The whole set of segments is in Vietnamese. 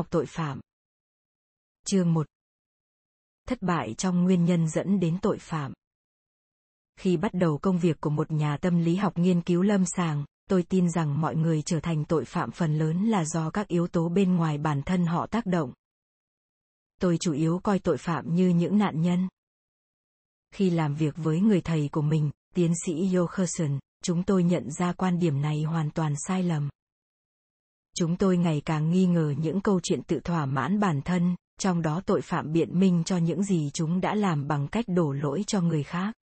học tội phạm. Chương 1 Thất bại trong nguyên nhân dẫn đến tội phạm. Khi bắt đầu công việc của một nhà tâm lý học nghiên cứu lâm sàng, tôi tin rằng mọi người trở thành tội phạm phần lớn là do các yếu tố bên ngoài bản thân họ tác động. Tôi chủ yếu coi tội phạm như những nạn nhân. Khi làm việc với người thầy của mình, tiến sĩ Jokerson, chúng tôi nhận ra quan điểm này hoàn toàn sai lầm. Chúng tôi ngày càng nghi ngờ những câu chuyện tự thỏa mãn bản thân, trong đó tội phạm biện minh cho những gì chúng đã làm bằng cách đổ lỗi cho người khác.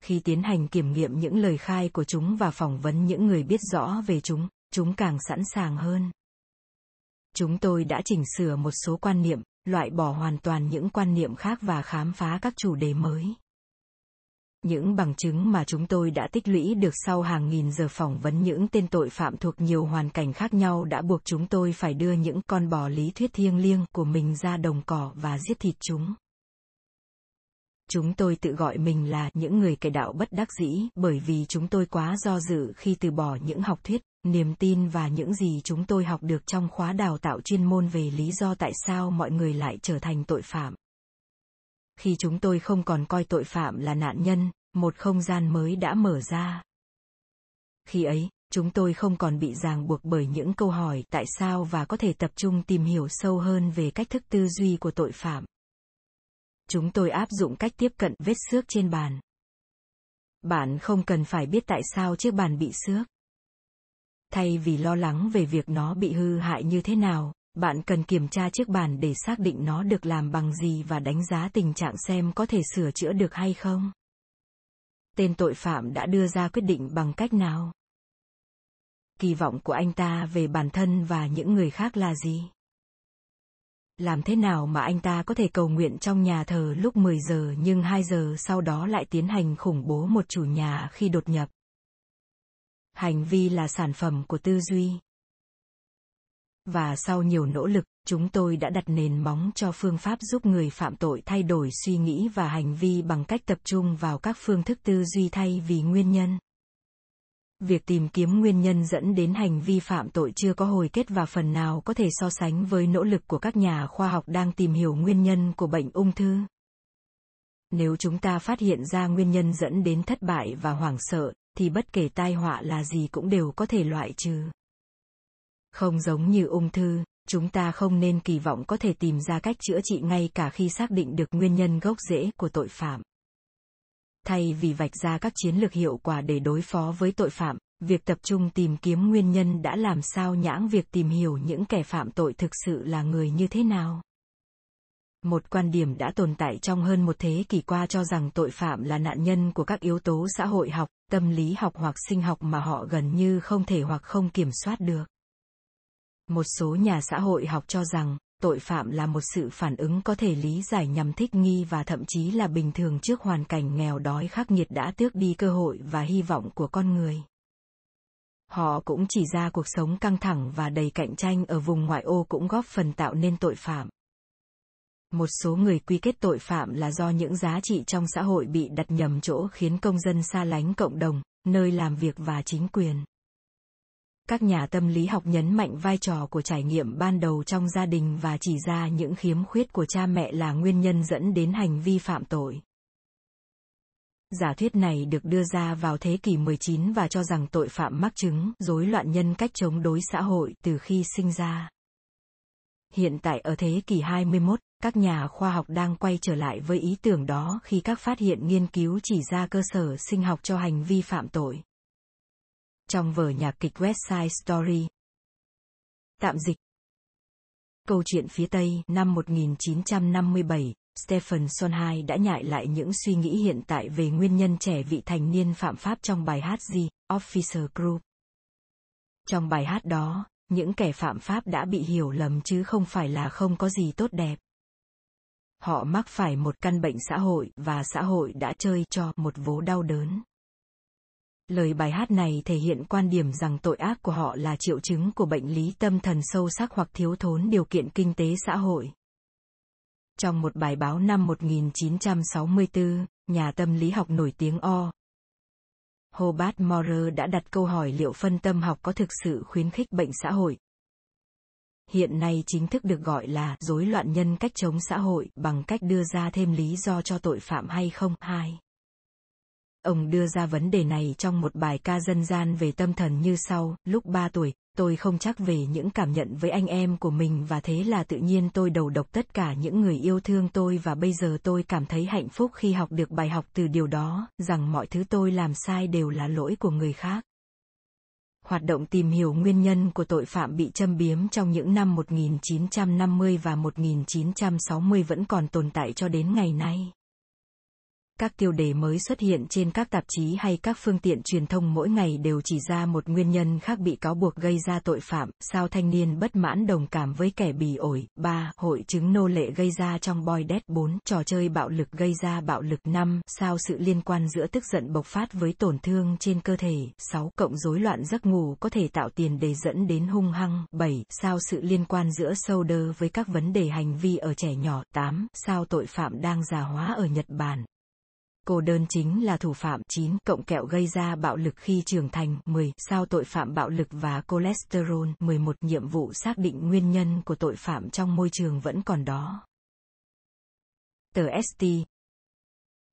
Khi tiến hành kiểm nghiệm những lời khai của chúng và phỏng vấn những người biết rõ về chúng, chúng càng sẵn sàng hơn. Chúng tôi đã chỉnh sửa một số quan niệm, loại bỏ hoàn toàn những quan niệm khác và khám phá các chủ đề mới những bằng chứng mà chúng tôi đã tích lũy được sau hàng nghìn giờ phỏng vấn những tên tội phạm thuộc nhiều hoàn cảnh khác nhau đã buộc chúng tôi phải đưa những con bò lý thuyết thiêng liêng của mình ra đồng cỏ và giết thịt chúng. Chúng tôi tự gọi mình là những người cải đạo bất đắc dĩ bởi vì chúng tôi quá do dự khi từ bỏ những học thuyết, niềm tin và những gì chúng tôi học được trong khóa đào tạo chuyên môn về lý do tại sao mọi người lại trở thành tội phạm khi chúng tôi không còn coi tội phạm là nạn nhân, một không gian mới đã mở ra. Khi ấy, chúng tôi không còn bị ràng buộc bởi những câu hỏi tại sao và có thể tập trung tìm hiểu sâu hơn về cách thức tư duy của tội phạm. Chúng tôi áp dụng cách tiếp cận vết xước trên bàn. Bạn không cần phải biết tại sao chiếc bàn bị xước. Thay vì lo lắng về việc nó bị hư hại như thế nào bạn cần kiểm tra chiếc bàn để xác định nó được làm bằng gì và đánh giá tình trạng xem có thể sửa chữa được hay không tên tội phạm đã đưa ra quyết định bằng cách nào kỳ vọng của anh ta về bản thân và những người khác là gì làm thế nào mà anh ta có thể cầu nguyện trong nhà thờ lúc 10 giờ nhưng 2 giờ sau đó lại tiến hành khủng bố một chủ nhà khi đột nhập? Hành vi là sản phẩm của tư duy. Và sau nhiều nỗ lực, chúng tôi đã đặt nền móng cho phương pháp giúp người phạm tội thay đổi suy nghĩ và hành vi bằng cách tập trung vào các phương thức tư duy thay vì nguyên nhân. Việc tìm kiếm nguyên nhân dẫn đến hành vi phạm tội chưa có hồi kết và phần nào có thể so sánh với nỗ lực của các nhà khoa học đang tìm hiểu nguyên nhân của bệnh ung thư. Nếu chúng ta phát hiện ra nguyên nhân dẫn đến thất bại và hoảng sợ thì bất kể tai họa là gì cũng đều có thể loại trừ không giống như ung thư, chúng ta không nên kỳ vọng có thể tìm ra cách chữa trị ngay cả khi xác định được nguyên nhân gốc rễ của tội phạm. Thay vì vạch ra các chiến lược hiệu quả để đối phó với tội phạm, việc tập trung tìm kiếm nguyên nhân đã làm sao nhãng việc tìm hiểu những kẻ phạm tội thực sự là người như thế nào. Một quan điểm đã tồn tại trong hơn một thế kỷ qua cho rằng tội phạm là nạn nhân của các yếu tố xã hội học, tâm lý học hoặc sinh học mà họ gần như không thể hoặc không kiểm soát được một số nhà xã hội học cho rằng, tội phạm là một sự phản ứng có thể lý giải nhằm thích nghi và thậm chí là bình thường trước hoàn cảnh nghèo đói khắc nghiệt đã tước đi cơ hội và hy vọng của con người. Họ cũng chỉ ra cuộc sống căng thẳng và đầy cạnh tranh ở vùng ngoại ô cũng góp phần tạo nên tội phạm. Một số người quy kết tội phạm là do những giá trị trong xã hội bị đặt nhầm chỗ khiến công dân xa lánh cộng đồng, nơi làm việc và chính quyền các nhà tâm lý học nhấn mạnh vai trò của trải nghiệm ban đầu trong gia đình và chỉ ra những khiếm khuyết của cha mẹ là nguyên nhân dẫn đến hành vi phạm tội. Giả thuyết này được đưa ra vào thế kỷ 19 và cho rằng tội phạm mắc chứng rối loạn nhân cách chống đối xã hội từ khi sinh ra. Hiện tại ở thế kỷ 21, các nhà khoa học đang quay trở lại với ý tưởng đó khi các phát hiện nghiên cứu chỉ ra cơ sở sinh học cho hành vi phạm tội trong vở nhạc kịch West Side Story. Tạm dịch Câu chuyện phía Tây năm 1957, Stephen Sondheim đã nhại lại những suy nghĩ hiện tại về nguyên nhân trẻ vị thành niên phạm pháp trong bài hát The Officer Group. Trong bài hát đó, những kẻ phạm pháp đã bị hiểu lầm chứ không phải là không có gì tốt đẹp. Họ mắc phải một căn bệnh xã hội và xã hội đã chơi cho một vố đau đớn. Lời bài hát này thể hiện quan điểm rằng tội ác của họ là triệu chứng của bệnh lý tâm thần sâu sắc hoặc thiếu thốn điều kiện kinh tế xã hội. Trong một bài báo năm 1964, nhà tâm lý học nổi tiếng O. Hobart Morer đã đặt câu hỏi liệu phân tâm học có thực sự khuyến khích bệnh xã hội. hiện nay chính thức được gọi là rối loạn nhân cách chống xã hội bằng cách đưa ra thêm lý do cho tội phạm hay không. 2. Ông đưa ra vấn đề này trong một bài ca dân gian về tâm thần như sau, lúc 3 tuổi, tôi không chắc về những cảm nhận với anh em của mình và thế là tự nhiên tôi đầu độc tất cả những người yêu thương tôi và bây giờ tôi cảm thấy hạnh phúc khi học được bài học từ điều đó, rằng mọi thứ tôi làm sai đều là lỗi của người khác hoạt động tìm hiểu nguyên nhân của tội phạm bị châm biếm trong những năm 1950 và 1960 vẫn còn tồn tại cho đến ngày nay. Các tiêu đề mới xuất hiện trên các tạp chí hay các phương tiện truyền thông mỗi ngày đều chỉ ra một nguyên nhân khác bị cáo buộc gây ra tội phạm, sao thanh niên bất mãn đồng cảm với kẻ bỉ ổi, 3. Hội chứng nô lệ gây ra trong Boy Dead 4. Trò chơi bạo lực gây ra bạo lực 5. Sao sự liên quan giữa tức giận bộc phát với tổn thương trên cơ thể, 6. Cộng rối loạn giấc ngủ có thể tạo tiền để dẫn đến hung hăng, 7. Sao sự liên quan giữa shoulder với các vấn đề hành vi ở trẻ nhỏ, 8. Sao tội phạm đang già hóa ở Nhật Bản, Cô đơn chính là thủ phạm 9 cộng kẹo gây ra bạo lực khi trưởng thành 10 sao tội phạm bạo lực và cholesterol 11 nhiệm vụ xác định nguyên nhân của tội phạm trong môi trường vẫn còn đó. Tờ ST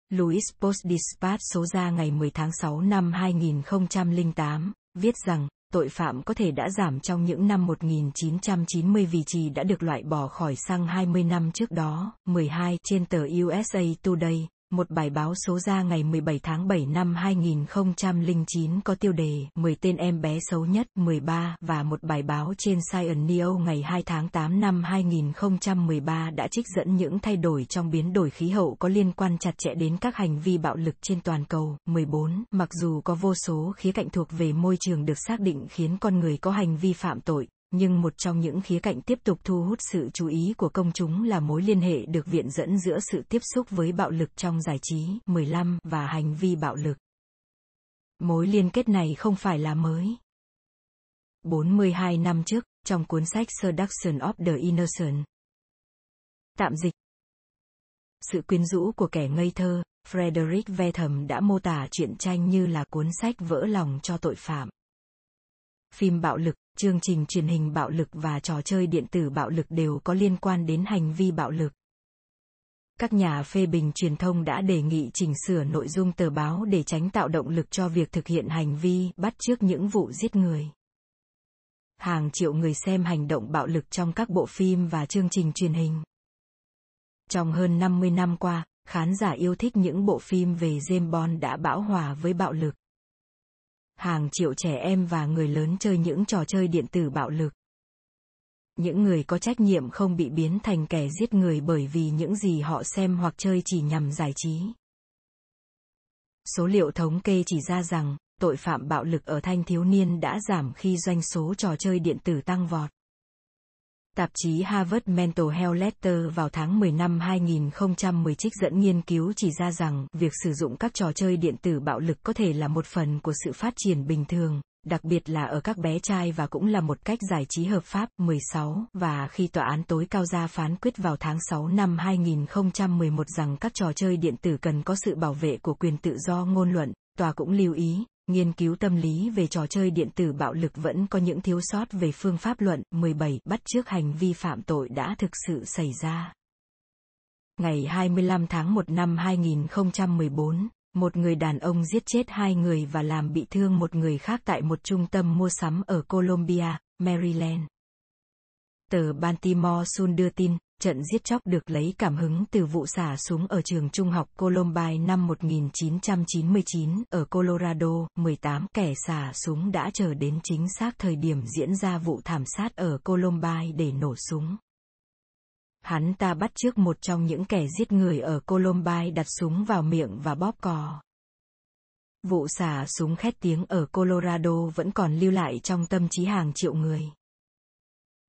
Louis Post Dispatch số ra ngày 10 tháng 6 năm 2008, viết rằng, tội phạm có thể đã giảm trong những năm 1990 vì chỉ đã được loại bỏ khỏi xăng 20 năm trước đó. 12 trên tờ USA Today, một bài báo số ra ngày 17 tháng 7 năm 2009 có tiêu đề 10 tên em bé xấu nhất 13 và một bài báo trên Science Neo ngày 2 tháng 8 năm 2013 đã trích dẫn những thay đổi trong biến đổi khí hậu có liên quan chặt chẽ đến các hành vi bạo lực trên toàn cầu. 14. Mặc dù có vô số khía cạnh thuộc về môi trường được xác định khiến con người có hành vi phạm tội, nhưng một trong những khía cạnh tiếp tục thu hút sự chú ý của công chúng là mối liên hệ được viện dẫn giữa sự tiếp xúc với bạo lực trong giải trí 15 và hành vi bạo lực. Mối liên kết này không phải là mới. 42 năm trước, trong cuốn sách Seduction of the Innocent. Tạm dịch. Sự quyến rũ của kẻ ngây thơ, Frederick Vertham đã mô tả truyện tranh như là cuốn sách vỡ lòng cho tội phạm. Phim bạo lực, chương trình truyền hình bạo lực và trò chơi điện tử bạo lực đều có liên quan đến hành vi bạo lực. Các nhà phê bình truyền thông đã đề nghị chỉnh sửa nội dung tờ báo để tránh tạo động lực cho việc thực hiện hành vi bắt chước những vụ giết người. Hàng triệu người xem hành động bạo lực trong các bộ phim và chương trình truyền hình. Trong hơn 50 năm qua, khán giả yêu thích những bộ phim về James Bond đã bão hòa với bạo lực hàng triệu trẻ em và người lớn chơi những trò chơi điện tử bạo lực. Những người có trách nhiệm không bị biến thành kẻ giết người bởi vì những gì họ xem hoặc chơi chỉ nhằm giải trí. Số liệu thống kê chỉ ra rằng, tội phạm bạo lực ở thanh thiếu niên đã giảm khi doanh số trò chơi điện tử tăng vọt. Tạp chí Harvard Mental Health Letter vào tháng 10 năm 2010 trích dẫn nghiên cứu chỉ ra rằng việc sử dụng các trò chơi điện tử bạo lực có thể là một phần của sự phát triển bình thường, đặc biệt là ở các bé trai và cũng là một cách giải trí hợp pháp. 16 và khi tòa án tối cao ra phán quyết vào tháng 6 năm 2011 rằng các trò chơi điện tử cần có sự bảo vệ của quyền tự do ngôn luận, tòa cũng lưu ý, Nghiên cứu tâm lý về trò chơi điện tử bạo lực vẫn có những thiếu sót về phương pháp luận. 17. Bắt trước hành vi phạm tội đã thực sự xảy ra. Ngày 25 tháng 1 năm 2014, một người đàn ông giết chết hai người và làm bị thương một người khác tại một trung tâm mua sắm ở Columbia, Maryland. Tờ Baltimore Sun đưa tin, Trận giết chóc được lấy cảm hứng từ vụ xả súng ở trường trung học Columbine năm 1999 ở Colorado, 18 kẻ xả súng đã chờ đến chính xác thời điểm diễn ra vụ thảm sát ở Columbine để nổ súng. Hắn ta bắt trước một trong những kẻ giết người ở Columbine đặt súng vào miệng và bóp cò. Vụ xả súng khét tiếng ở Colorado vẫn còn lưu lại trong tâm trí hàng triệu người.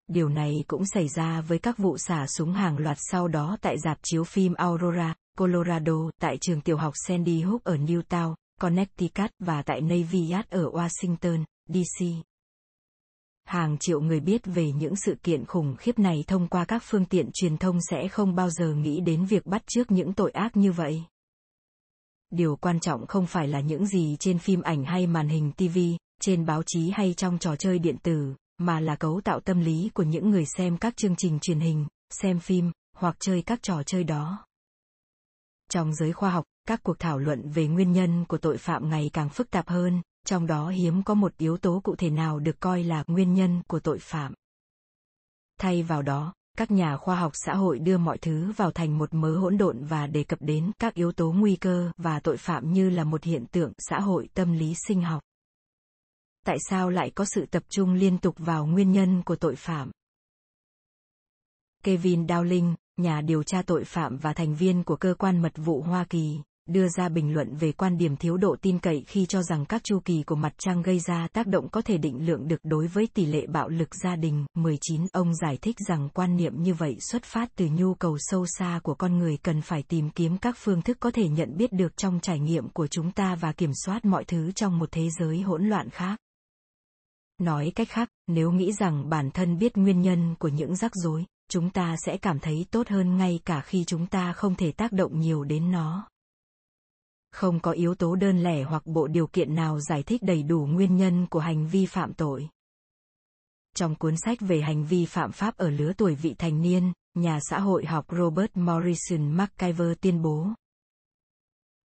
Điều này cũng xảy ra với các vụ xả súng hàng loạt sau đó tại dạp chiếu phim Aurora, Colorado, tại trường tiểu học Sandy Hook ở Newtown, Connecticut và tại Navy Yard ở Washington, D.C. Hàng triệu người biết về những sự kiện khủng khiếp này thông qua các phương tiện truyền thông sẽ không bao giờ nghĩ đến việc bắt chước những tội ác như vậy. Điều quan trọng không phải là những gì trên phim ảnh hay màn hình TV, trên báo chí hay trong trò chơi điện tử, mà là cấu tạo tâm lý của những người xem các chương trình truyền hình, xem phim, hoặc chơi các trò chơi đó. Trong giới khoa học, các cuộc thảo luận về nguyên nhân của tội phạm ngày càng phức tạp hơn, trong đó hiếm có một yếu tố cụ thể nào được coi là nguyên nhân của tội phạm. Thay vào đó, các nhà khoa học xã hội đưa mọi thứ vào thành một mớ hỗn độn và đề cập đến các yếu tố nguy cơ và tội phạm như là một hiện tượng xã hội tâm lý sinh học tại sao lại có sự tập trung liên tục vào nguyên nhân của tội phạm kevin dowling, nhà điều tra tội phạm và thành viên của cơ quan mật vụ hoa kỳ, đưa ra bình luận về quan điểm thiếu độ tin cậy khi cho rằng các chu kỳ của mặt trăng gây ra tác động có thể định lượng được đối với tỷ lệ bạo lực gia đình. 19. Ông giải thích rằng quan niệm như vậy xuất phát từ nhu cầu sâu xa của con người cần phải tìm kiếm các phương thức có thể nhận biết được trong trải nghiệm của chúng ta và kiểm soát mọi thứ trong một thế giới hỗn loạn khác. Nói cách khác, nếu nghĩ rằng bản thân biết nguyên nhân của những rắc rối, chúng ta sẽ cảm thấy tốt hơn ngay cả khi chúng ta không thể tác động nhiều đến nó không có yếu tố đơn lẻ hoặc bộ điều kiện nào giải thích đầy đủ nguyên nhân của hành vi phạm tội. Trong cuốn sách về hành vi phạm pháp ở lứa tuổi vị thành niên, nhà xã hội học Robert Morrison McIver tuyên bố.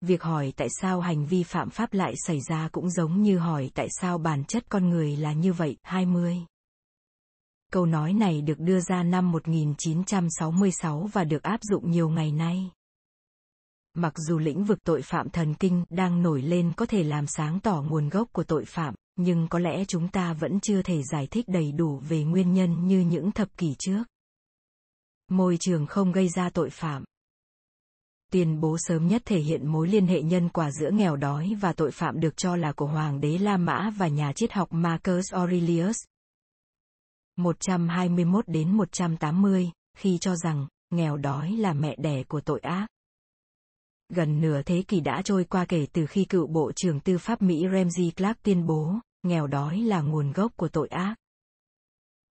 Việc hỏi tại sao hành vi phạm pháp lại xảy ra cũng giống như hỏi tại sao bản chất con người là như vậy. 20. Câu nói này được đưa ra năm 1966 và được áp dụng nhiều ngày nay mặc dù lĩnh vực tội phạm thần kinh đang nổi lên có thể làm sáng tỏ nguồn gốc của tội phạm, nhưng có lẽ chúng ta vẫn chưa thể giải thích đầy đủ về nguyên nhân như những thập kỷ trước môi trường không gây ra tội phạm tuyên bố sớm nhất thể hiện mối liên hệ nhân quả giữa nghèo đói và tội phạm được cho là của hoàng đế La Mã và nhà triết học Marcus Aurelius. 121 đến 180, khi cho rằng nghèo đói là mẹ đẻ của tội ác gần nửa thế kỷ đã trôi qua kể từ khi cựu Bộ trưởng Tư pháp Mỹ Ramsey Clark tuyên bố, nghèo đói là nguồn gốc của tội ác.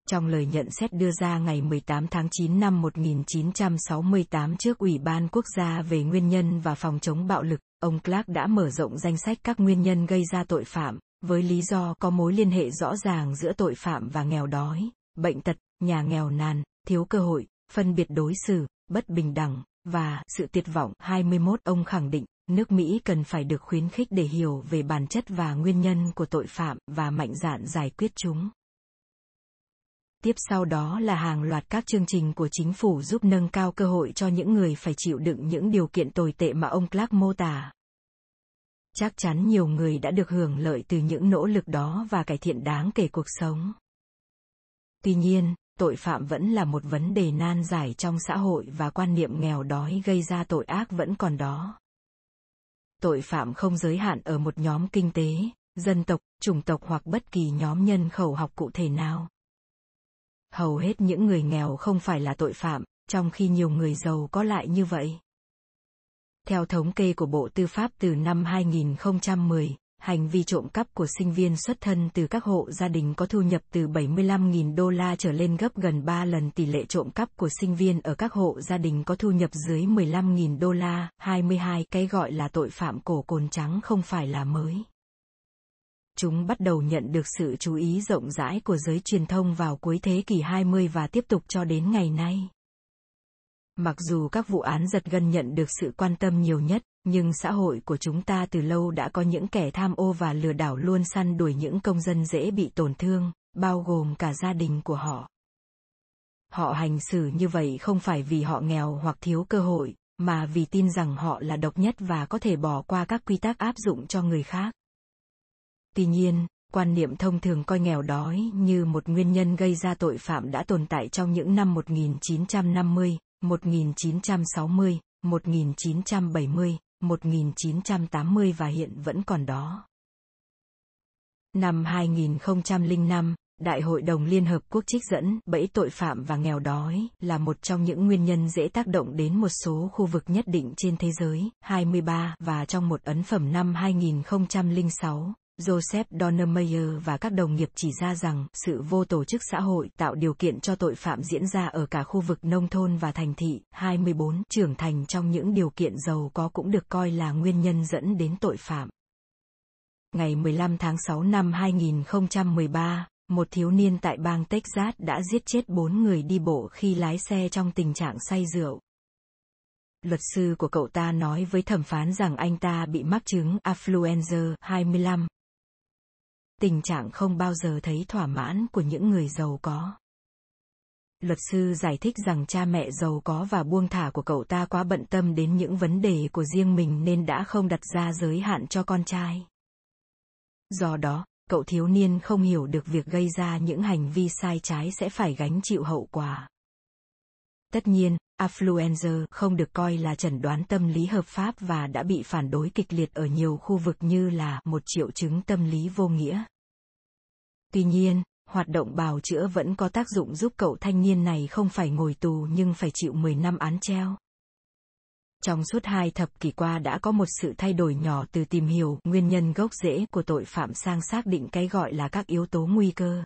Trong lời nhận xét đưa ra ngày 18 tháng 9 năm 1968 trước Ủy ban Quốc gia về Nguyên nhân và Phòng chống bạo lực, ông Clark đã mở rộng danh sách các nguyên nhân gây ra tội phạm, với lý do có mối liên hệ rõ ràng giữa tội phạm và nghèo đói, bệnh tật, nhà nghèo nàn, thiếu cơ hội, phân biệt đối xử, bất bình đẳng, và sự tuyệt vọng 21 ông khẳng định nước Mỹ cần phải được khuyến khích để hiểu về bản chất và nguyên nhân của tội phạm và mạnh dạn giải quyết chúng. Tiếp sau đó là hàng loạt các chương trình của chính phủ giúp nâng cao cơ hội cho những người phải chịu đựng những điều kiện tồi tệ mà ông Clark mô tả. Chắc chắn nhiều người đã được hưởng lợi từ những nỗ lực đó và cải thiện đáng kể cuộc sống. Tuy nhiên, tội phạm vẫn là một vấn đề nan giải trong xã hội và quan niệm nghèo đói gây ra tội ác vẫn còn đó tội phạm không giới hạn ở một nhóm kinh tế dân tộc chủng tộc hoặc bất kỳ nhóm nhân khẩu học cụ thể nào hầu hết những người nghèo không phải là tội phạm trong khi nhiều người giàu có lại như vậy theo thống kê của Bộ Tư pháp từ năm 2010, hành vi trộm cắp của sinh viên xuất thân từ các hộ gia đình có thu nhập từ 75.000 đô la trở lên gấp gần 3 lần tỷ lệ trộm cắp của sinh viên ở các hộ gia đình có thu nhập dưới 15.000 đô la, 22 cái gọi là tội phạm cổ cồn trắng không phải là mới. Chúng bắt đầu nhận được sự chú ý rộng rãi của giới truyền thông vào cuối thế kỷ 20 và tiếp tục cho đến ngày nay. Mặc dù các vụ án giật gân nhận được sự quan tâm nhiều nhất, nhưng xã hội của chúng ta từ lâu đã có những kẻ tham ô và lừa đảo luôn săn đuổi những công dân dễ bị tổn thương, bao gồm cả gia đình của họ. Họ hành xử như vậy không phải vì họ nghèo hoặc thiếu cơ hội, mà vì tin rằng họ là độc nhất và có thể bỏ qua các quy tắc áp dụng cho người khác. Tuy nhiên, quan niệm thông thường coi nghèo đói như một nguyên nhân gây ra tội phạm đã tồn tại trong những năm 1950, 1960, 1970, 1980 và hiện vẫn còn đó. Năm 2005, Đại hội đồng Liên Hợp Quốc trích dẫn bẫy tội phạm và nghèo đói là một trong những nguyên nhân dễ tác động đến một số khu vực nhất định trên thế giới, 23 và trong một ấn phẩm năm 2006, Joseph Donnermeyer và các đồng nghiệp chỉ ra rằng sự vô tổ chức xã hội tạo điều kiện cho tội phạm diễn ra ở cả khu vực nông thôn và thành thị. 24 trưởng thành trong những điều kiện giàu có cũng được coi là nguyên nhân dẫn đến tội phạm. Ngày 15 tháng 6 năm 2013, một thiếu niên tại bang Texas đã giết chết bốn người đi bộ khi lái xe trong tình trạng say rượu. Luật sư của cậu ta nói với thẩm phán rằng anh ta bị mắc chứng affluenza 25. Tình trạng không bao giờ thấy thỏa mãn của những người giàu có. Luật sư giải thích rằng cha mẹ giàu có và buông thả của cậu ta quá bận tâm đến những vấn đề của riêng mình nên đã không đặt ra giới hạn cho con trai. Do đó, cậu thiếu niên không hiểu được việc gây ra những hành vi sai trái sẽ phải gánh chịu hậu quả. Tất nhiên, affluenza không được coi là chẩn đoán tâm lý hợp pháp và đã bị phản đối kịch liệt ở nhiều khu vực như là một triệu chứng tâm lý vô nghĩa. Tuy nhiên, hoạt động bào chữa vẫn có tác dụng giúp cậu thanh niên này không phải ngồi tù nhưng phải chịu 10 năm án treo. Trong suốt hai thập kỷ qua đã có một sự thay đổi nhỏ từ tìm hiểu nguyên nhân gốc rễ của tội phạm sang xác định cái gọi là các yếu tố nguy cơ.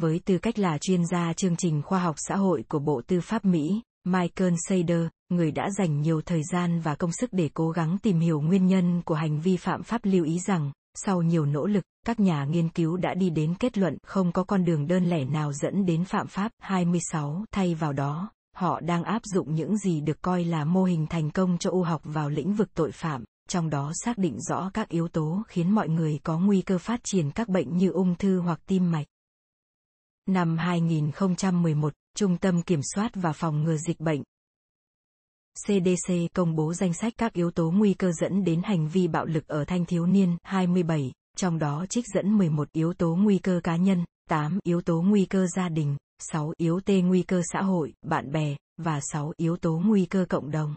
Với tư cách là chuyên gia chương trình khoa học xã hội của Bộ Tư pháp Mỹ, Michael Sader, người đã dành nhiều thời gian và công sức để cố gắng tìm hiểu nguyên nhân của hành vi phạm pháp lưu ý rằng, sau nhiều nỗ lực, các nhà nghiên cứu đã đi đến kết luận không có con đường đơn lẻ nào dẫn đến phạm pháp 26. Thay vào đó, họ đang áp dụng những gì được coi là mô hình thành công cho u học vào lĩnh vực tội phạm, trong đó xác định rõ các yếu tố khiến mọi người có nguy cơ phát triển các bệnh như ung thư hoặc tim mạch. Năm 2011, Trung tâm Kiểm soát và Phòng ngừa Dịch bệnh CDC công bố danh sách các yếu tố nguy cơ dẫn đến hành vi bạo lực ở thanh thiếu niên 27, trong đó trích dẫn 11 yếu tố nguy cơ cá nhân, 8 yếu tố nguy cơ gia đình, 6 yếu tố nguy cơ xã hội, bạn bè, và 6 yếu tố nguy cơ cộng đồng.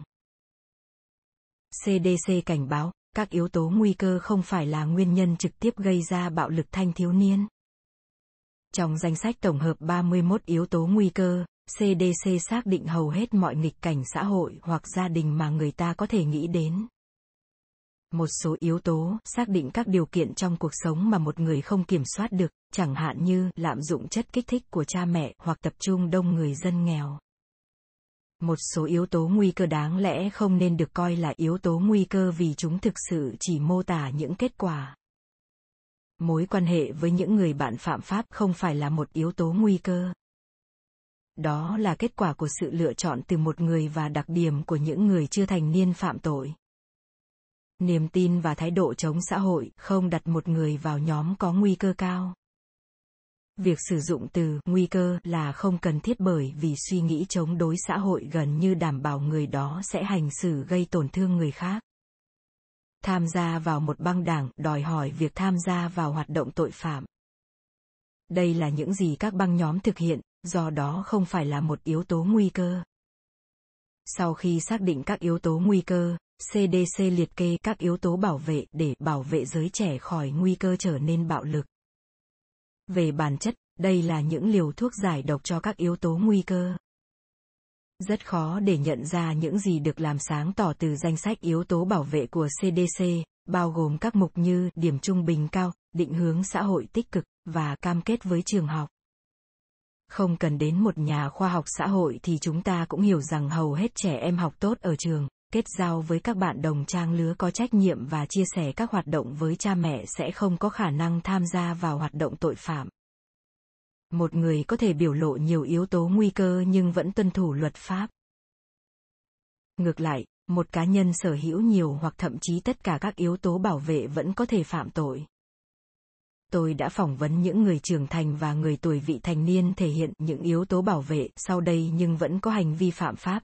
CDC cảnh báo, các yếu tố nguy cơ không phải là nguyên nhân trực tiếp gây ra bạo lực thanh thiếu niên. Trong danh sách tổng hợp 31 yếu tố nguy cơ, CDC xác định hầu hết mọi nghịch cảnh xã hội hoặc gia đình mà người ta có thể nghĩ đến. Một số yếu tố xác định các điều kiện trong cuộc sống mà một người không kiểm soát được, chẳng hạn như lạm dụng chất kích thích của cha mẹ hoặc tập trung đông người dân nghèo. Một số yếu tố nguy cơ đáng lẽ không nên được coi là yếu tố nguy cơ vì chúng thực sự chỉ mô tả những kết quả mối quan hệ với những người bạn phạm pháp không phải là một yếu tố nguy cơ. Đó là kết quả của sự lựa chọn từ một người và đặc điểm của những người chưa thành niên phạm tội. Niềm tin và thái độ chống xã hội không đặt một người vào nhóm có nguy cơ cao. Việc sử dụng từ nguy cơ là không cần thiết bởi vì suy nghĩ chống đối xã hội gần như đảm bảo người đó sẽ hành xử gây tổn thương người khác tham gia vào một băng đảng, đòi hỏi việc tham gia vào hoạt động tội phạm. Đây là những gì các băng nhóm thực hiện, do đó không phải là một yếu tố nguy cơ. Sau khi xác định các yếu tố nguy cơ cdc liệt kê các yếu tố bảo vệ để bảo vệ giới trẻ khỏi nguy cơ trở nên bạo lực. Về bản chất, đây là những liều thuốc giải độc cho các yếu tố nguy cơ rất khó để nhận ra những gì được làm sáng tỏ từ danh sách yếu tố bảo vệ của CDC, bao gồm các mục như điểm trung bình cao, định hướng xã hội tích cực và cam kết với trường học. Không cần đến một nhà khoa học xã hội thì chúng ta cũng hiểu rằng hầu hết trẻ em học tốt ở trường, kết giao với các bạn đồng trang lứa có trách nhiệm và chia sẻ các hoạt động với cha mẹ sẽ không có khả năng tham gia vào hoạt động tội phạm một người có thể biểu lộ nhiều yếu tố nguy cơ nhưng vẫn tuân thủ luật pháp. Ngược lại, một cá nhân sở hữu nhiều hoặc thậm chí tất cả các yếu tố bảo vệ vẫn có thể phạm tội. Tôi đã phỏng vấn những người trưởng thành và người tuổi vị thành niên thể hiện những yếu tố bảo vệ sau đây nhưng vẫn có hành vi phạm pháp.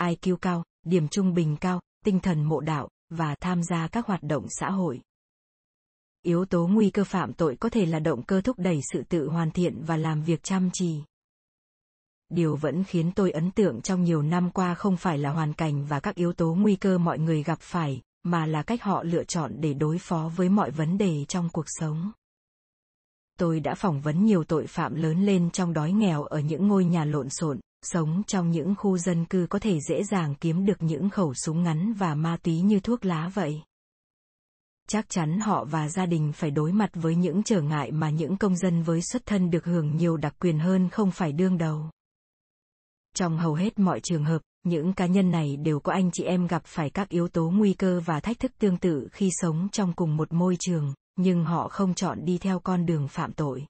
Iq cao, điểm trung bình cao, tinh thần mộ đạo và tham gia các hoạt động xã hội yếu tố nguy cơ phạm tội có thể là động cơ thúc đẩy sự tự hoàn thiện và làm việc chăm chỉ. Điều vẫn khiến tôi ấn tượng trong nhiều năm qua không phải là hoàn cảnh và các yếu tố nguy cơ mọi người gặp phải, mà là cách họ lựa chọn để đối phó với mọi vấn đề trong cuộc sống. Tôi đã phỏng vấn nhiều tội phạm lớn lên trong đói nghèo ở những ngôi nhà lộn xộn, sống trong những khu dân cư có thể dễ dàng kiếm được những khẩu súng ngắn và ma túy như thuốc lá vậy chắc chắn họ và gia đình phải đối mặt với những trở ngại mà những công dân với xuất thân được hưởng nhiều đặc quyền hơn không phải đương đầu. Trong hầu hết mọi trường hợp, những cá nhân này đều có anh chị em gặp phải các yếu tố nguy cơ và thách thức tương tự khi sống trong cùng một môi trường, nhưng họ không chọn đi theo con đường phạm tội.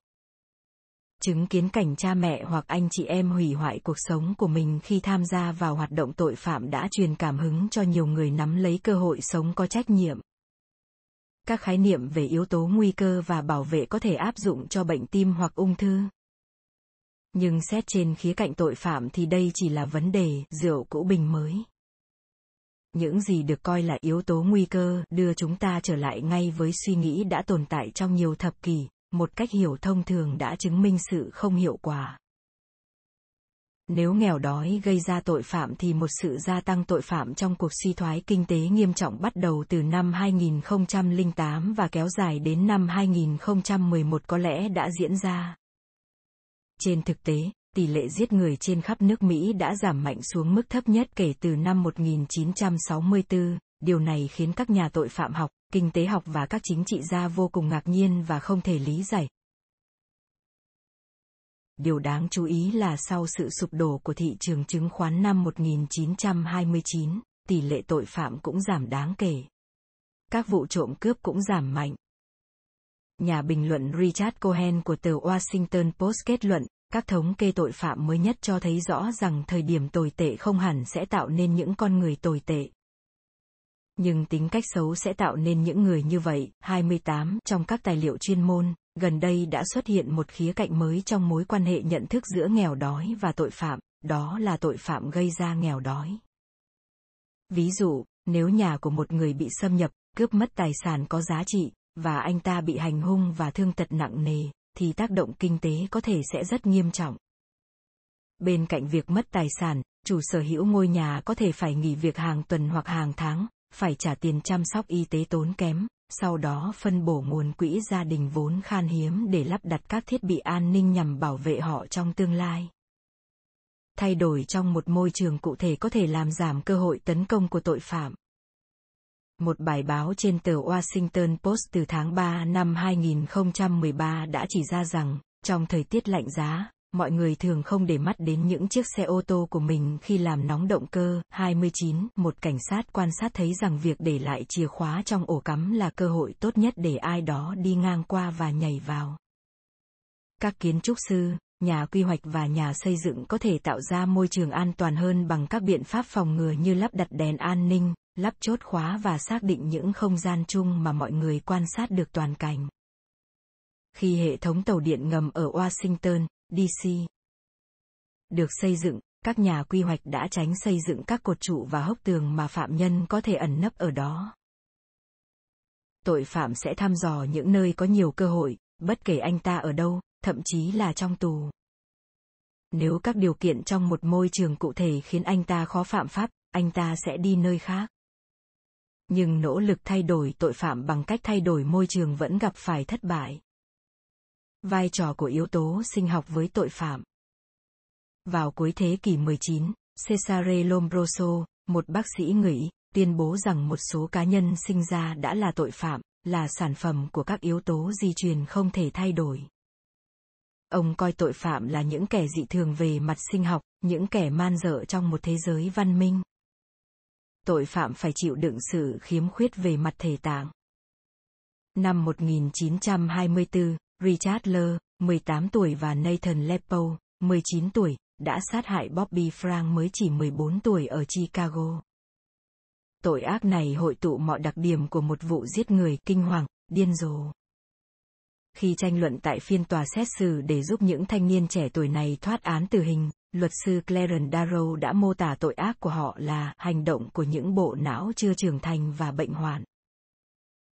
Chứng kiến cảnh cha mẹ hoặc anh chị em hủy hoại cuộc sống của mình khi tham gia vào hoạt động tội phạm đã truyền cảm hứng cho nhiều người nắm lấy cơ hội sống có trách nhiệm. Các khái niệm về yếu tố nguy cơ và bảo vệ có thể áp dụng cho bệnh tim hoặc ung thư. Nhưng xét trên khía cạnh tội phạm thì đây chỉ là vấn đề rượu cũ bình mới những gì được coi là yếu tố nguy cơ đưa chúng ta trở lại ngay với suy nghĩ đã tồn tại trong nhiều thập kỷ, một cách hiểu thông thường đã chứng minh sự không hiệu quả nếu nghèo đói gây ra tội phạm thì một sự gia tăng tội phạm trong cuộc suy thoái kinh tế nghiêm trọng bắt đầu từ năm 2008 và kéo dài đến năm 2011 có lẽ đã diễn ra. Trên thực tế, tỷ lệ giết người trên khắp nước Mỹ đã giảm mạnh xuống mức thấp nhất kể từ năm 1964. Điều này khiến các nhà tội phạm học, kinh tế học và các chính trị gia vô cùng ngạc nhiên và không thể lý giải. Điều đáng chú ý là sau sự sụp đổ của thị trường chứng khoán năm 1929, tỷ lệ tội phạm cũng giảm đáng kể. Các vụ trộm cướp cũng giảm mạnh. Nhà bình luận Richard Cohen của tờ Washington Post kết luận, các thống kê tội phạm mới nhất cho thấy rõ rằng thời điểm tồi tệ không hẳn sẽ tạo nên những con người tồi tệ. Nhưng tính cách xấu sẽ tạo nên những người như vậy. 28 Trong các tài liệu chuyên môn, gần đây đã xuất hiện một khía cạnh mới trong mối quan hệ nhận thức giữa nghèo đói và tội phạm, đó là tội phạm gây ra nghèo đói. Ví dụ, nếu nhà của một người bị xâm nhập, cướp mất tài sản có giá trị, và anh ta bị hành hung và thương tật nặng nề, thì tác động kinh tế có thể sẽ rất nghiêm trọng. Bên cạnh việc mất tài sản, chủ sở hữu ngôi nhà có thể phải nghỉ việc hàng tuần hoặc hàng tháng, phải trả tiền chăm sóc y tế tốn kém, sau đó phân bổ nguồn quỹ gia đình vốn khan hiếm để lắp đặt các thiết bị an ninh nhằm bảo vệ họ trong tương lai. Thay đổi trong một môi trường cụ thể có thể làm giảm cơ hội tấn công của tội phạm. Một bài báo trên tờ Washington Post từ tháng 3 năm 2013 đã chỉ ra rằng, trong thời tiết lạnh giá, mọi người thường không để mắt đến những chiếc xe ô tô của mình khi làm nóng động cơ. 29. Một cảnh sát quan sát thấy rằng việc để lại chìa khóa trong ổ cắm là cơ hội tốt nhất để ai đó đi ngang qua và nhảy vào. Các kiến trúc sư, nhà quy hoạch và nhà xây dựng có thể tạo ra môi trường an toàn hơn bằng các biện pháp phòng ngừa như lắp đặt đèn an ninh, lắp chốt khóa và xác định những không gian chung mà mọi người quan sát được toàn cảnh. Khi hệ thống tàu điện ngầm ở Washington, DC được xây dựng, các nhà quy hoạch đã tránh xây dựng các cột trụ và hốc tường mà phạm nhân có thể ẩn nấp ở đó. Tội phạm sẽ thăm dò những nơi có nhiều cơ hội, bất kể anh ta ở đâu, thậm chí là trong tù. Nếu các điều kiện trong một môi trường cụ thể khiến anh ta khó phạm pháp, anh ta sẽ đi nơi khác nhưng nỗ lực thay đổi tội phạm bằng cách thay đổi môi trường vẫn gặp phải thất bại. Vai trò của yếu tố sinh học với tội phạm Vào cuối thế kỷ 19, Cesare Lombroso, một bác sĩ người Ý, tuyên bố rằng một số cá nhân sinh ra đã là tội phạm, là sản phẩm của các yếu tố di truyền không thể thay đổi. Ông coi tội phạm là những kẻ dị thường về mặt sinh học, những kẻ man dợ trong một thế giới văn minh tội phạm phải chịu đựng sự khiếm khuyết về mặt thể tạng. Năm 1924, Richard Ler, 18 tuổi và Nathan Lepo, 19 tuổi, đã sát hại Bobby Frank mới chỉ 14 tuổi ở Chicago. Tội ác này hội tụ mọi đặc điểm của một vụ giết người kinh hoàng, điên rồ. Khi tranh luận tại phiên tòa xét xử để giúp những thanh niên trẻ tuổi này thoát án tử hình, luật sư Clarence Darrow đã mô tả tội ác của họ là hành động của những bộ não chưa trưởng thành và bệnh hoạn.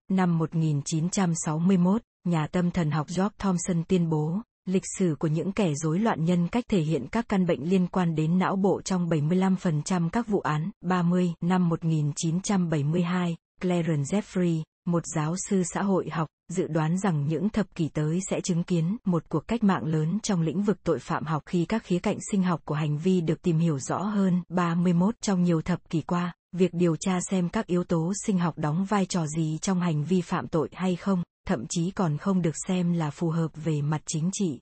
Năm 1961, nhà tâm thần học George Thompson tuyên bố, lịch sử của những kẻ rối loạn nhân cách thể hiện các căn bệnh liên quan đến não bộ trong 75% các vụ án. 30. Năm 1972, Clarence Jeffrey, một giáo sư xã hội học, dự đoán rằng những thập kỷ tới sẽ chứng kiến một cuộc cách mạng lớn trong lĩnh vực tội phạm học khi các khía cạnh sinh học của hành vi được tìm hiểu rõ hơn. 31 Trong nhiều thập kỷ qua, việc điều tra xem các yếu tố sinh học đóng vai trò gì trong hành vi phạm tội hay không, thậm chí còn không được xem là phù hợp về mặt chính trị.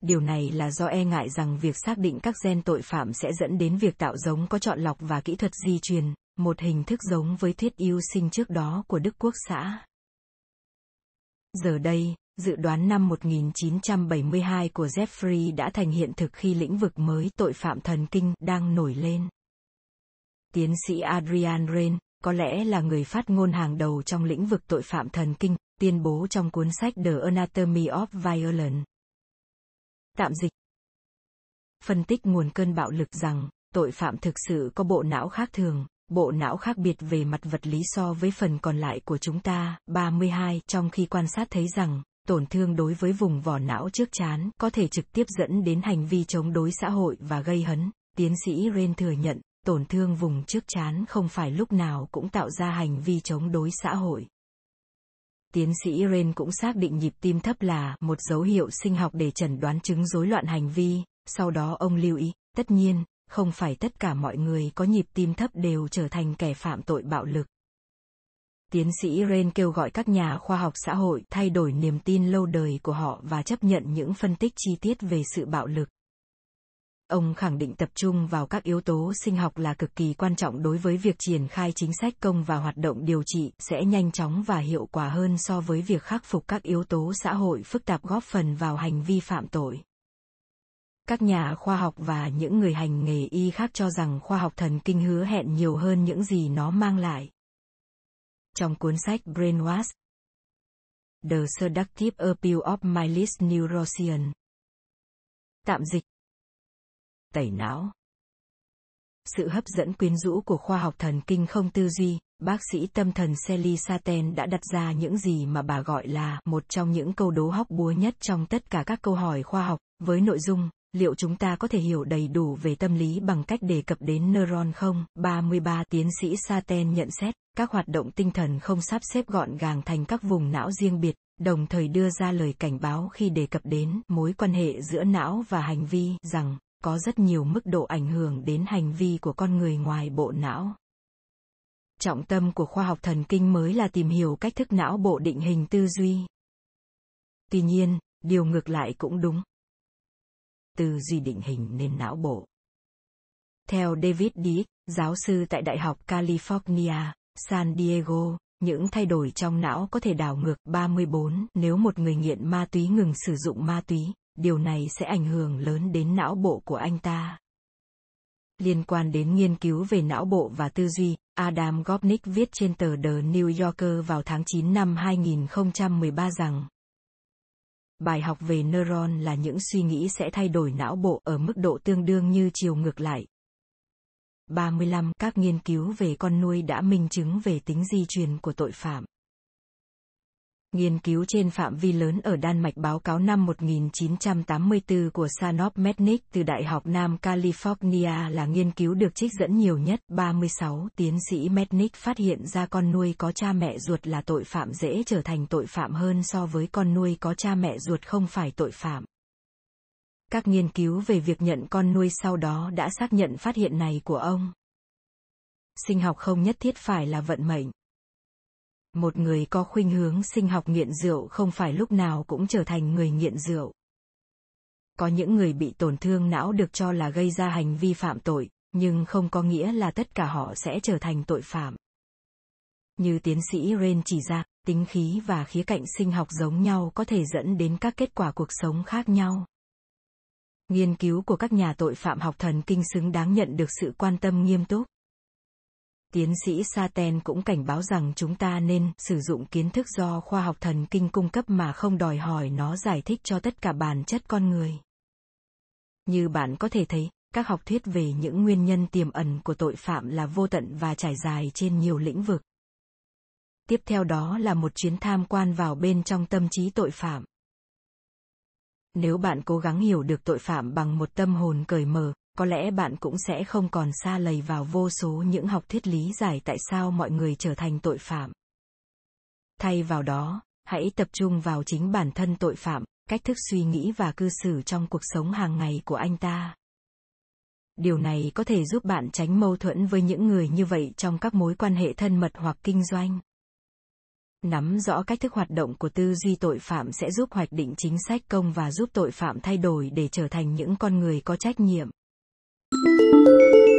Điều này là do e ngại rằng việc xác định các gen tội phạm sẽ dẫn đến việc tạo giống có chọn lọc và kỹ thuật di truyền, một hình thức giống với thuyết yêu sinh trước đó của Đức Quốc xã. Giờ đây, dự đoán năm 1972 của Jeffrey đã thành hiện thực khi lĩnh vực mới tội phạm thần kinh đang nổi lên. Tiến sĩ Adrian Rain, có lẽ là người phát ngôn hàng đầu trong lĩnh vực tội phạm thần kinh, tuyên bố trong cuốn sách The Anatomy of Violence. Tạm dịch Phân tích nguồn cơn bạo lực rằng, tội phạm thực sự có bộ não khác thường, bộ não khác biệt về mặt vật lý so với phần còn lại của chúng ta. 32 Trong khi quan sát thấy rằng, tổn thương đối với vùng vỏ não trước chán có thể trực tiếp dẫn đến hành vi chống đối xã hội và gây hấn, tiến sĩ Ren thừa nhận, tổn thương vùng trước chán không phải lúc nào cũng tạo ra hành vi chống đối xã hội. Tiến sĩ Ren cũng xác định nhịp tim thấp là một dấu hiệu sinh học để chẩn đoán chứng rối loạn hành vi, sau đó ông lưu ý, tất nhiên, không phải tất cả mọi người có nhịp tim thấp đều trở thành kẻ phạm tội bạo lực. Tiến sĩ Ren kêu gọi các nhà khoa học xã hội thay đổi niềm tin lâu đời của họ và chấp nhận những phân tích chi tiết về sự bạo lực. Ông khẳng định tập trung vào các yếu tố sinh học là cực kỳ quan trọng đối với việc triển khai chính sách công và hoạt động điều trị sẽ nhanh chóng và hiệu quả hơn so với việc khắc phục các yếu tố xã hội phức tạp góp phần vào hành vi phạm tội. Các nhà khoa học và những người hành nghề y khác cho rằng khoa học thần kinh hứa hẹn nhiều hơn những gì nó mang lại. Trong cuốn sách Brainwash, The Seductive Appeal of Mindless Neuroscience. Tạm dịch tẩy não. Sự hấp dẫn quyến rũ của khoa học thần kinh không tư duy, bác sĩ tâm thần Sally Saten đã đặt ra những gì mà bà gọi là một trong những câu đố hóc búa nhất trong tất cả các câu hỏi khoa học, với nội dung, liệu chúng ta có thể hiểu đầy đủ về tâm lý bằng cách đề cập đến neuron không? 33 Tiến sĩ Saten nhận xét, các hoạt động tinh thần không sắp xếp gọn gàng thành các vùng não riêng biệt, đồng thời đưa ra lời cảnh báo khi đề cập đến mối quan hệ giữa não và hành vi rằng có rất nhiều mức độ ảnh hưởng đến hành vi của con người ngoài bộ não. Trọng tâm của khoa học thần kinh mới là tìm hiểu cách thức não bộ định hình tư duy. Tuy nhiên, điều ngược lại cũng đúng. Tư duy định hình nên não bộ. Theo David Dick, giáo sư tại Đại học California, San Diego, những thay đổi trong não có thể đảo ngược 34 nếu một người nghiện ma túy ngừng sử dụng ma túy, điều này sẽ ảnh hưởng lớn đến não bộ của anh ta. Liên quan đến nghiên cứu về não bộ và tư duy, Adam Gopnik viết trên tờ The New Yorker vào tháng 9 năm 2013 rằng Bài học về neuron là những suy nghĩ sẽ thay đổi não bộ ở mức độ tương đương như chiều ngược lại. 35. Các nghiên cứu về con nuôi đã minh chứng về tính di truyền của tội phạm. Nghiên cứu trên phạm vi lớn ở Đan Mạch báo cáo năm 1984 của Sanop Mednick từ Đại học Nam California là nghiên cứu được trích dẫn nhiều nhất. 36. Tiến sĩ Mednick phát hiện ra con nuôi có cha mẹ ruột là tội phạm dễ trở thành tội phạm hơn so với con nuôi có cha mẹ ruột không phải tội phạm. Các nghiên cứu về việc nhận con nuôi sau đó đã xác nhận phát hiện này của ông. Sinh học không nhất thiết phải là vận mệnh một người có khuynh hướng sinh học nghiện rượu không phải lúc nào cũng trở thành người nghiện rượu. Có những người bị tổn thương não được cho là gây ra hành vi phạm tội, nhưng không có nghĩa là tất cả họ sẽ trở thành tội phạm. Như tiến sĩ Ren chỉ ra, tính khí và khía cạnh sinh học giống nhau có thể dẫn đến các kết quả cuộc sống khác nhau. Nghiên cứu của các nhà tội phạm học thần kinh xứng đáng nhận được sự quan tâm nghiêm túc. Tiến sĩ Saten cũng cảnh báo rằng chúng ta nên sử dụng kiến thức do khoa học thần kinh cung cấp mà không đòi hỏi nó giải thích cho tất cả bản chất con người. Như bạn có thể thấy, các học thuyết về những nguyên nhân tiềm ẩn của tội phạm là vô tận và trải dài trên nhiều lĩnh vực. Tiếp theo đó là một chuyến tham quan vào bên trong tâm trí tội phạm. Nếu bạn cố gắng hiểu được tội phạm bằng một tâm hồn cởi mở, có lẽ bạn cũng sẽ không còn xa lầy vào vô số những học thuyết lý giải tại sao mọi người trở thành tội phạm. Thay vào đó, hãy tập trung vào chính bản thân tội phạm, cách thức suy nghĩ và cư xử trong cuộc sống hàng ngày của anh ta. Điều này có thể giúp bạn tránh mâu thuẫn với những người như vậy trong các mối quan hệ thân mật hoặc kinh doanh. Nắm rõ cách thức hoạt động của tư duy tội phạm sẽ giúp hoạch định chính sách công và giúp tội phạm thay đổi để trở thành những con người có trách nhiệm. Música